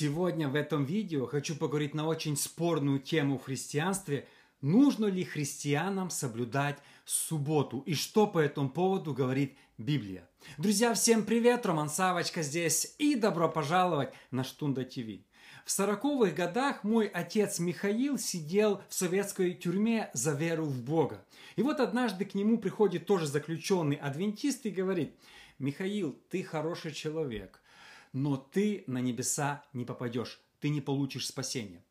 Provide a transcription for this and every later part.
Сегодня в этом видео хочу поговорить на очень спорную тему в христианстве. Нужно ли христианам соблюдать субботу? И что по этому поводу говорит Библия? Друзья, всем привет! Роман Савочка здесь и добро пожаловать на Штунда ТВ. В сороковых годах мой отец Михаил сидел в советской тюрьме за веру в Бога. И вот однажды к нему приходит тоже заключенный адвентист и говорит, Михаил, ты хороший человек, но ты на небеса не попадешь, ты не получишь спасения.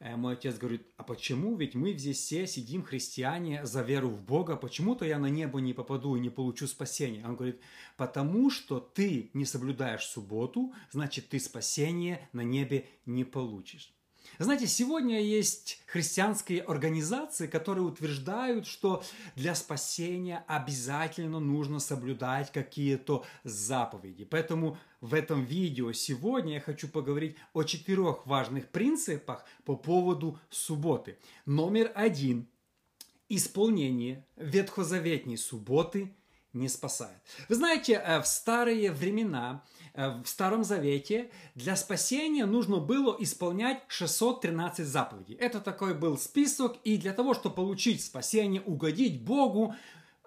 Э, мой отец говорит, а почему? Ведь мы здесь все сидим, христиане, за веру в Бога, почему-то я на небо не попаду и не получу спасения. Он говорит, потому что ты не соблюдаешь субботу, значит ты спасение на небе не получишь. Знаете, сегодня есть христианские организации, которые утверждают, что для спасения обязательно нужно соблюдать какие-то заповеди. Поэтому в этом видео сегодня я хочу поговорить о четырех важных принципах по поводу субботы. Номер один. Исполнение ветхозаветней субботы не спасает. Вы знаете, э, в старые времена, в Старом Завете для спасения нужно было исполнять 613 заповедей. Это такой был список, и для того, чтобы получить спасение, угодить Богу,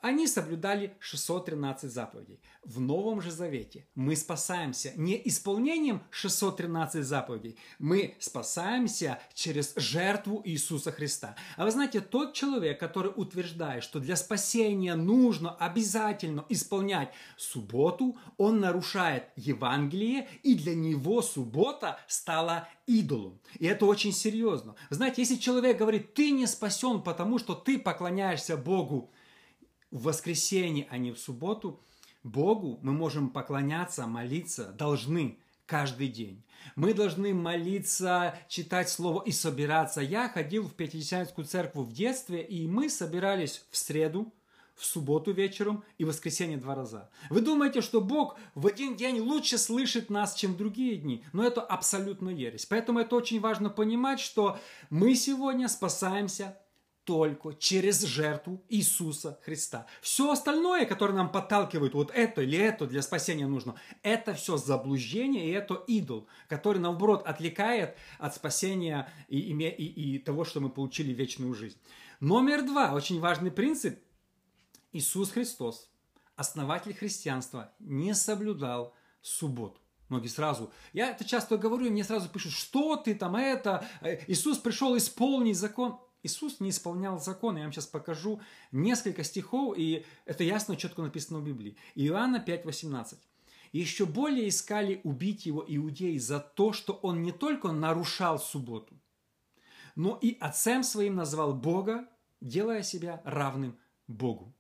они соблюдали 613 заповедей. В Новом же Завете мы спасаемся не исполнением 613 заповедей, мы спасаемся через жертву Иисуса Христа. А вы знаете, тот человек, который утверждает, что для спасения нужно обязательно исполнять субботу, он нарушает Евангелие, и для него суббота стала идолом. И это очень серьезно. Знаете, если человек говорит, ты не спасен, потому что ты поклоняешься Богу, в воскресенье, а не в субботу, Богу мы можем поклоняться, молиться, должны каждый день. Мы должны молиться, читать Слово и собираться. Я ходил в Пятидесятническую церковь в детстве, и мы собирались в среду, в субботу вечером и в воскресенье два раза. Вы думаете, что Бог в один день лучше слышит нас, чем другие дни? Но это абсолютно ересь. Поэтому это очень важно понимать, что мы сегодня спасаемся только через жертву Иисуса Христа. Все остальное, которое нам подталкивает, вот это или это для спасения нужно, это все заблуждение и это идол, который, наоборот, отвлекает от спасения и, и, и, и того, что мы получили вечную жизнь. Номер два, очень важный принцип. Иисус Христос, основатель христианства, не соблюдал субботу. Многие сразу, я это часто говорю, мне сразу пишут, что ты там это, э, Иисус пришел исполнить закон. Иисус не исполнял закон. Я вам сейчас покажу несколько стихов, и это ясно, четко написано в Библии. Иоанна 5,18. Еще более искали убить его иудеи за то, что он не только нарушал субботу, но и отцем своим назвал Бога, делая себя равным Богу.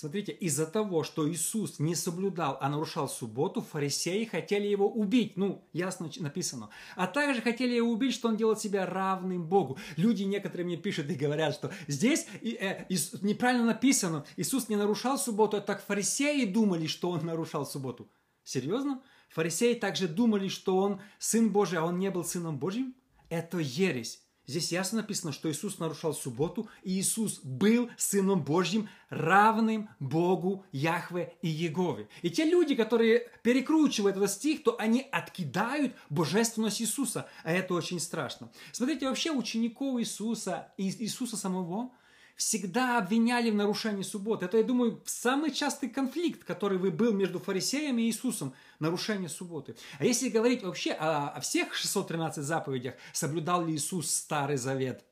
Смотрите, из-за того, что Иисус не соблюдал, а нарушал субботу, фарисеи хотели его убить. Ну, ясно написано. А также хотели его убить, что он делает себя равным Богу. Люди некоторые мне пишут и говорят, что здесь э, неправильно написано. Иисус не нарушал субботу, а так фарисеи думали, что он нарушал субботу. Серьезно? Фарисеи также думали, что он сын Божий, а он не был сыном Божьим? Это ересь. Здесь ясно написано, что Иисус нарушал субботу, и Иисус был Сыном Божьим, равным Богу, Яхве и Егове. И те люди, которые перекручивают этот стих, то они откидают божественность Иисуса, а это очень страшно. Смотрите, вообще учеников Иисуса, Иисуса самого, всегда обвиняли в нарушении субботы. Это, я думаю, самый частый конфликт, который был между фарисеями и Иисусом – нарушение субботы. А если говорить вообще о, о всех 613 заповедях, соблюдал ли Иисус Старый Завет?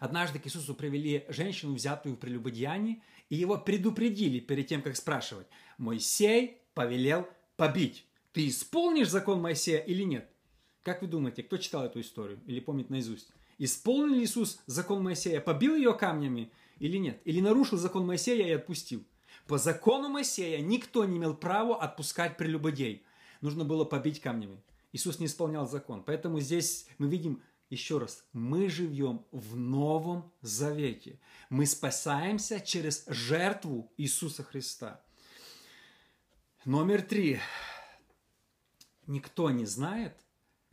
Однажды к Иисусу привели женщину, взятую в прелюбодеянии, и его предупредили перед тем, как спрашивать. Моисей повелел побить. Ты исполнишь закон Моисея или нет? Как вы думаете, кто читал эту историю или помнит наизусть? Исполнил Иисус закон Моисея, побил ее камнями или нет? Или нарушил закон Моисея и отпустил? По закону Моисея никто не имел права отпускать прелюбодей. Нужно было побить камнями. Иисус не исполнял закон. Поэтому здесь мы видим еще раз, мы живем в Новом Завете. Мы спасаемся через жертву Иисуса Христа. Номер три. Никто не знает,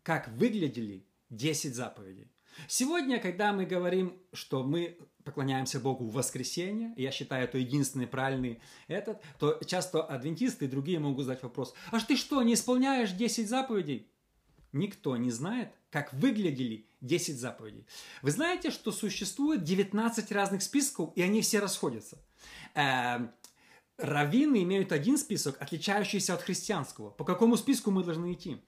как выглядели 10 заповедей. Сегодня, когда мы говорим, что мы поклоняемся Богу в воскресенье, я считаю это единственный правильный этот, то часто адвентисты и другие могут задать вопрос, а ты что, не исполняешь 10 заповедей? никто не знает, как выглядели 10 заповедей. Вы знаете, что существует 19 разных списков, и они все расходятся. Э, раввины имеют один список, отличающийся от христианского. По какому списку мы должны идти?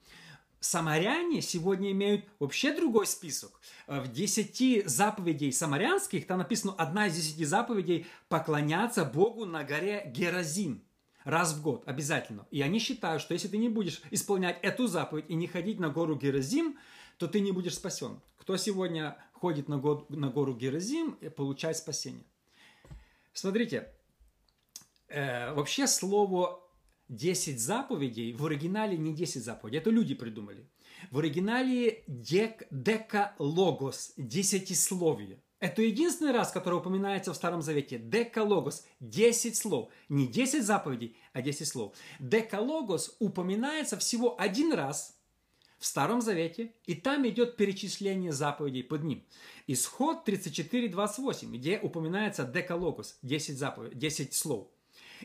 Самаряне сегодня имеют вообще другой список. Э, в 10 заповедей самарянских там написано одна из 10 заповедей поклоняться Богу на горе Геразим раз в год обязательно. И они считают, что если ты не будешь исполнять эту заповедь и не ходить на гору Геразим, то ты не будешь спасен. Кто сегодня ходит на, гору, на гору Геразим, получает спасение. Смотрите, э, вообще слово 10 заповедей в оригинале не 10 заповедей, это люди придумали. В оригинале дек, декалогос, десятисловие. Это единственный раз, который упоминается в Старом Завете. Декалогос. 10 слов. Не 10 заповедей, а 10 слов. Декалогос упоминается всего один раз в Старом Завете, и там идет перечисление заповедей под ним. Исход 34.28, где упоминается декалогос, 10, заповедей, 10 слов.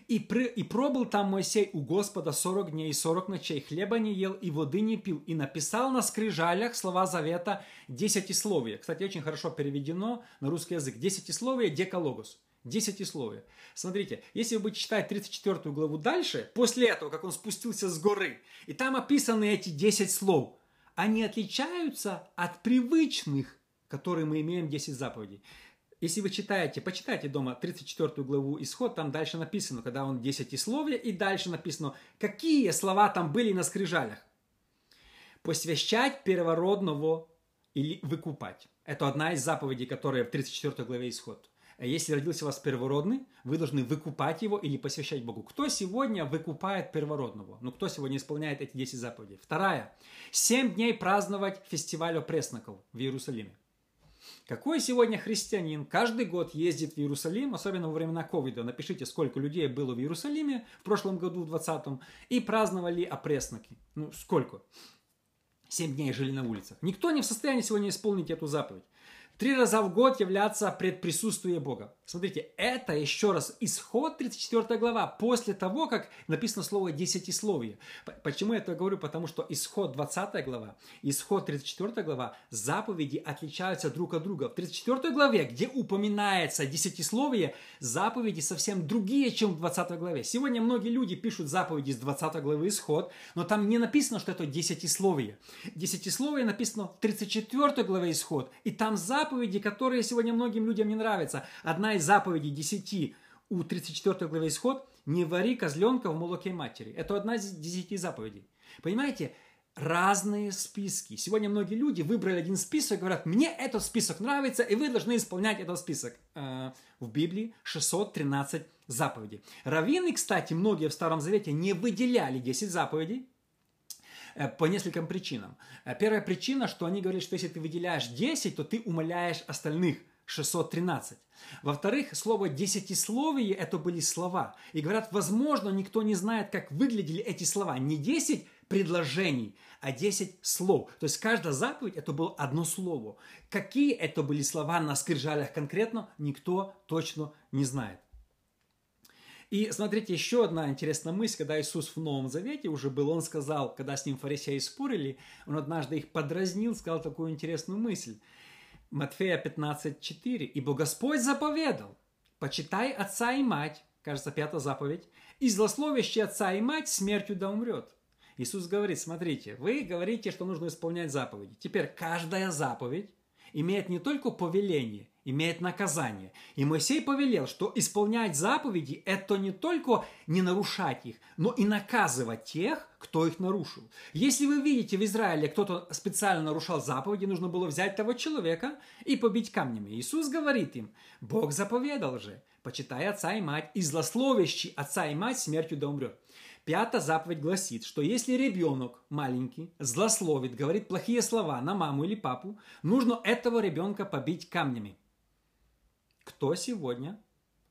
И, при, и пробыл там Моисей у Господа сорок дней и сорок ночей, хлеба не ел и воды не пил, и написал на скрижалях слова завета десятисловие. Кстати, очень хорошо переведено на русский язык. Десятисловие – декалогос. Десятисловие. Смотрите, если вы будете читать 34 главу дальше, после этого, как он спустился с горы, и там описаны эти 10 слов, они отличаются от привычных, которые мы имеем 10 заповедей. Если вы читаете, почитайте дома 34 главу Исход, там дальше написано, когда он 10 словия, и дальше написано, какие слова там были на скрижалях. Посвящать первородного или выкупать. Это одна из заповедей, которая в 34 главе Исход. Если родился у вас первородный, вы должны выкупать его или посвящать Богу. Кто сегодня выкупает первородного? Ну, кто сегодня исполняет эти 10 заповедей? Вторая. Семь дней праздновать фестиваль опресноков в Иерусалиме. Какой сегодня христианин каждый год ездит в Иерусалим, особенно во времена ковида? Напишите, сколько людей было в Иерусалиме в прошлом году, в 20-м, и праздновали опресноки. Ну, сколько? Семь дней жили на улицах. Никто не в состоянии сегодня исполнить эту заповедь три раза в год являться пред присутствие Бога. Смотрите, это еще раз исход 34 глава, после того, как написано слово десятисловие. Почему я это говорю? Потому что исход 20 глава, исход 34 глава, заповеди отличаются друг от друга. В 34 главе, где упоминается десятисловие, заповеди совсем другие, чем в 20 главе. Сегодня многие люди пишут заповеди с 20 главы исход, но там не написано, что это десятисловие. Десятисловие написано в 34 главе исход, и там заповеди заповеди, которые сегодня многим людям не нравятся. Одна из заповедей десяти у 34 главы Исход – не вари козленка в молоке матери. Это одна из десяти заповедей. Понимаете, разные списки. Сегодня многие люди выбрали один список и говорят, мне этот список нравится, и вы должны исполнять этот список. Э, в Библии 613 заповедей. Раввины, кстати, многие в Старом Завете не выделяли 10 заповедей, по нескольким причинам. Э, первая причина, что они говорят, что если ты выделяешь 10, то ты умоляешь остальных 613. Во-вторых, слово «десятисловие» – это были слова. И говорят, возможно, никто не знает, как выглядели эти слова. Не 10 предложений, а 10 слов. То есть каждая заповедь – это было одно слово. Какие это были слова на скрижалях конкретно, никто точно не знает. И смотрите, еще одна интересная мысль, когда Иисус в Новом Завете уже был, он сказал, когда с ним фарисеи спорили, он однажды их подразнил, сказал такую интересную мысль. Матфея 15.4. «Ибо Господь заповедал, почитай отца и мать, кажется, пятая заповедь, и злословящий отца и мать смертью да умрет». Иисус говорит, смотрите, вы говорите, что нужно исполнять заповеди. Теперь каждая заповедь имеет не только повеление, имеет наказание. И Моисей повелел, что исполнять заповеди – это не только не нарушать их, но и наказывать тех, кто их нарушил. Если вы видите в Израиле, кто-то специально нарушал заповеди, нужно было взять того человека и побить камнями. Иисус говорит им, Бог заповедал же, почитай отца и мать, и злословящий отца и мать смертью да умрет. Пятая заповедь гласит, что если ребенок маленький злословит, говорит плохие слова на маму или папу, нужно этого ребенка побить камнями кто сегодня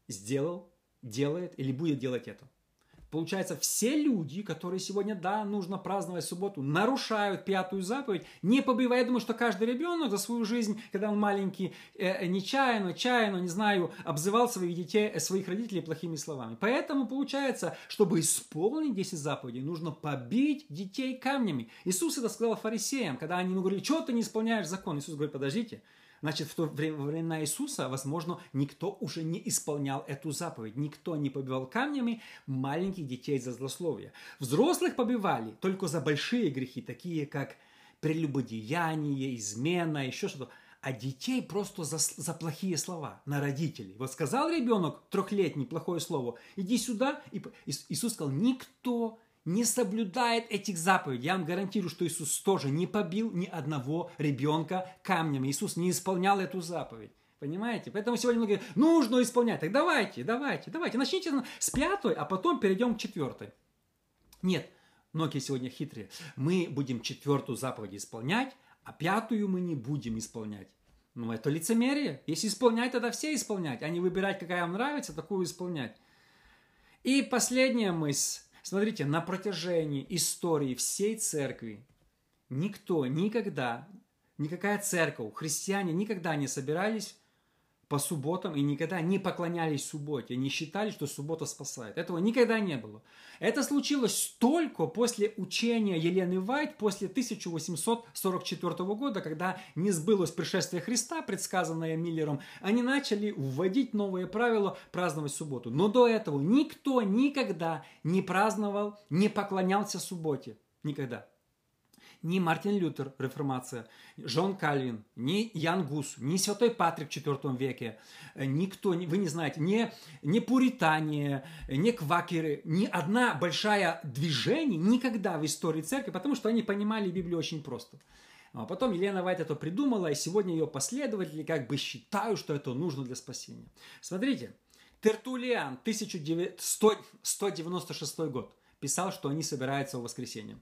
сделал, делает или будет делать это. Получается, все люди, которые сегодня, да, нужно праздновать субботу, нарушают пятую заповедь, не побивая. Я думаю, что каждый ребенок за свою жизнь, когда он маленький, э, нечаянно, чаянно, не знаю, обзывал своих детей, э, своих родителей плохими словами. Поэтому получается, чтобы исполнить 10 заповедей, нужно побить детей камнями. Иисус это сказал фарисеям, когда они ему говорили, что ты не исполняешь закон? Иисус говорит, подождите, Значит, в то время, во времена Иисуса, возможно, никто уже не исполнял эту заповедь. Никто не побивал камнями маленьких детей за злословие. Взрослых побивали только за большие грехи, такие как прелюбодеяние, измена, еще что-то. А детей просто за, за плохие слова на родителей. Вот сказал ребенок трехлетний плохое слово, иди сюда. И Иисус сказал, никто не соблюдает этих заповедей, я вам гарантирую, что Иисус тоже не побил ни одного ребенка камнями. Иисус не исполнял эту заповедь. Понимаете? Поэтому сегодня многие говорят, нужно исполнять. Так давайте, давайте, давайте. Начните с пятой, а потом перейдем к четвертой. Нет, многие сегодня хитрые. Мы будем четвертую заповедь исполнять, а пятую мы не будем исполнять. Ну, это лицемерие. Если исполнять, тогда все исполнять, а не выбирать, какая вам нравится, такую исполнять. И последняя мысль Смотрите, на протяжении истории всей церкви никто никогда, никакая церковь, христиане никогда не собирались по субботам и никогда не поклонялись субботе, не считали, что суббота спасает. Этого никогда не было. Это случилось только после учения Елены Вайт, после 1844 года, когда не сбылось пришествие Христа, предсказанное Миллером, они начали вводить новые правила праздновать субботу. Но до этого никто никогда не праздновал, не поклонялся субботе. Никогда ни Мартин Лютер, реформация, Жон Кальвин, ни Ян Гус, ни Святой Патрик в IV веке, э, никто, вы не знаете, ни, ни пуритане, ни квакеры, ни одна большая движение никогда в истории церкви, потому что они понимали Библию очень просто. А потом Елена Вайт это придумала, и сегодня ее последователи как бы считают, что это нужно для спасения. Смотрите, Тертулиан, 1196 год, писал, что они собираются в воскресенье.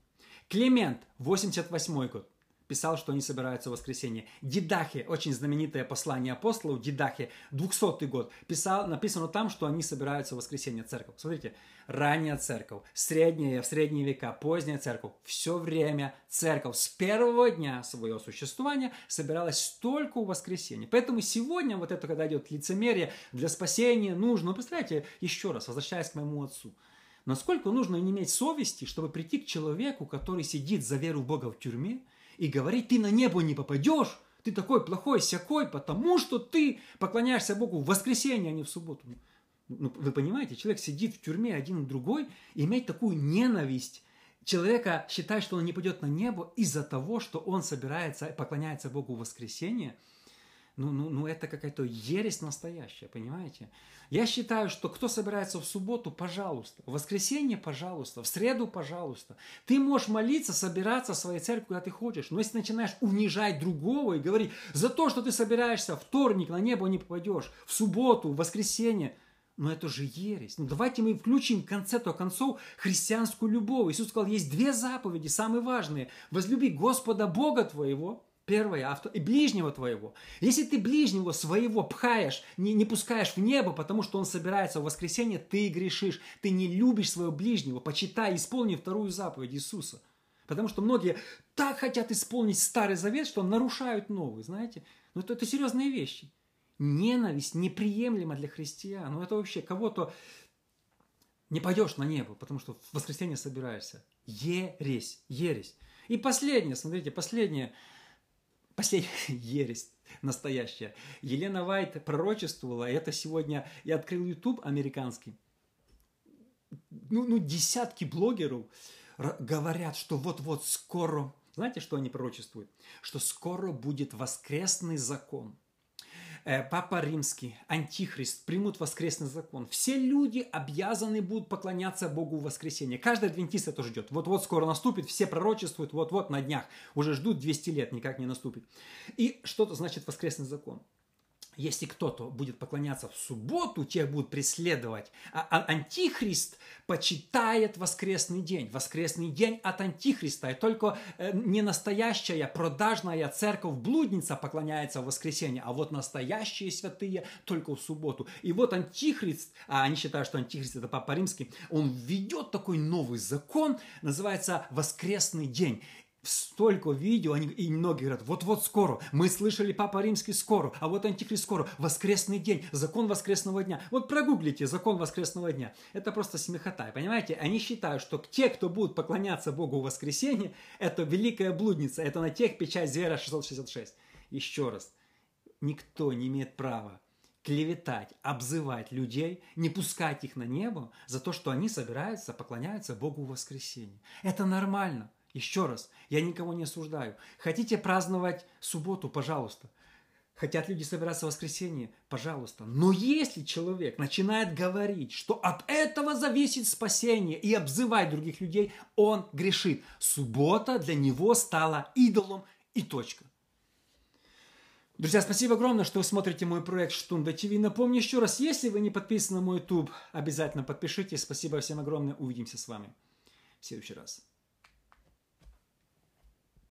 Климент, 88 год, писал, что они собираются в воскресенье. Дидахе, очень знаменитое послание апостолов, Дидахе, 200 год, писал, написано там, что они собираются в воскресенье церковь. Смотрите, ранняя церковь, средняя, в средние века, поздняя церковь, все время церковь с первого дня своего существования собиралась только в воскресенье. Поэтому сегодня вот это, когда идет лицемерие, для спасения нужно, ну, представляете, еще раз, возвращаясь к моему отцу – Насколько нужно иметь совести, чтобы прийти к человеку, который сидит за веру в Бога в тюрьме, и говорить, ты на небо не попадешь, ты такой плохой, сякой, потому что ты поклоняешься Богу в воскресенье, а не в субботу. Ну, вы понимаете, человек сидит в тюрьме один и другой, и иметь такую ненависть человека считать, что он не пойдет на небо из-за того, что он собирается, поклоняется Богу в воскресенье – ну, ну, ну это какая-то ересь настоящая, понимаете? Я считаю, что кто собирается в субботу, пожалуйста, в воскресенье, пожалуйста, в среду, пожалуйста. Ты можешь молиться, собираться в своей церкви, куда ты хочешь, но если начинаешь унижать другого и говорить, за то, что ты собираешься вторник на небо не попадешь, в субботу, в воскресенье, ну это же ересь. Ну давайте мы включим в конце-то концов христианскую любовь. Иисус сказал, есть две заповеди, самые важные. Возлюби Господа Бога твоего Первое, авто, и ближнего твоего. Если ты ближнего своего пхаешь, не, не пускаешь в небо, потому что он собирается в воскресенье, ты грешишь. Ты не любишь своего ближнего. Почитай, исполни вторую заповедь Иисуса. Потому что многие так хотят исполнить Старый Завет, что нарушают новый, знаете. Ну это, это серьезные вещи. Ненависть неприемлема для христиан. Ну это вообще кого-то не пойдешь на небо, потому что в воскресенье собираешься. Ересь, ересь. И последнее, смотрите, последнее – последняя ересь настоящая. Елена Вайт пророчествовала, это сегодня, я открыл YouTube американский, ну, ну десятки блогеров говорят, что вот-вот скоро, знаете, что они пророчествуют? Что скоро будет воскресный закон – Папа Римский, Антихрист примут воскресный закон. Все люди обязаны будут поклоняться Богу в воскресенье. Каждый адвентист это ждет. Вот-вот скоро наступит, все пророчествуют, вот-вот на днях. Уже ждут 200 лет, никак не наступит. И что-то значит воскресный закон. Если кто-то будет поклоняться в субботу, тех будут преследовать. А, а антихрист почитает воскресный день. Воскресный день от антихриста. И только э, не настоящая продажная церковь блудница поклоняется в воскресенье, а вот настоящие святые только в субботу. И вот антихрист, а они считают, что антихрист это Папа Римский, он введет такой новый закон, называется воскресный день столько видео, они, и многие говорят, вот-вот скоро, мы слышали Папа Римский скоро, а вот Антихрист скоро, воскресный день, закон воскресного дня. Вот прогуглите закон воскресного дня. Это просто смехота, понимаете? Они считают, что те, кто будут поклоняться Богу в воскресенье, это великая блудница, это на тех печать Зера 666. Еще раз, никто не имеет права клеветать, обзывать людей, не пускать их на небо за то, что они собираются, поклоняются Богу в воскресенье. Это нормально. Еще раз, я никого не осуждаю. Хотите праздновать субботу, пожалуйста. Хотят люди собираться в воскресенье, пожалуйста. Но если человек начинает говорить, что от этого зависит спасение и обзывать других людей, он грешит. Суббота для него стала идолом и точка. Друзья, спасибо огромное, что вы смотрите мой проект Штунда ТВ. Напомню еще раз, если вы не подписаны на мой YouTube, обязательно подпишитесь. Спасибо всем огромное. Увидимся с вами в следующий раз.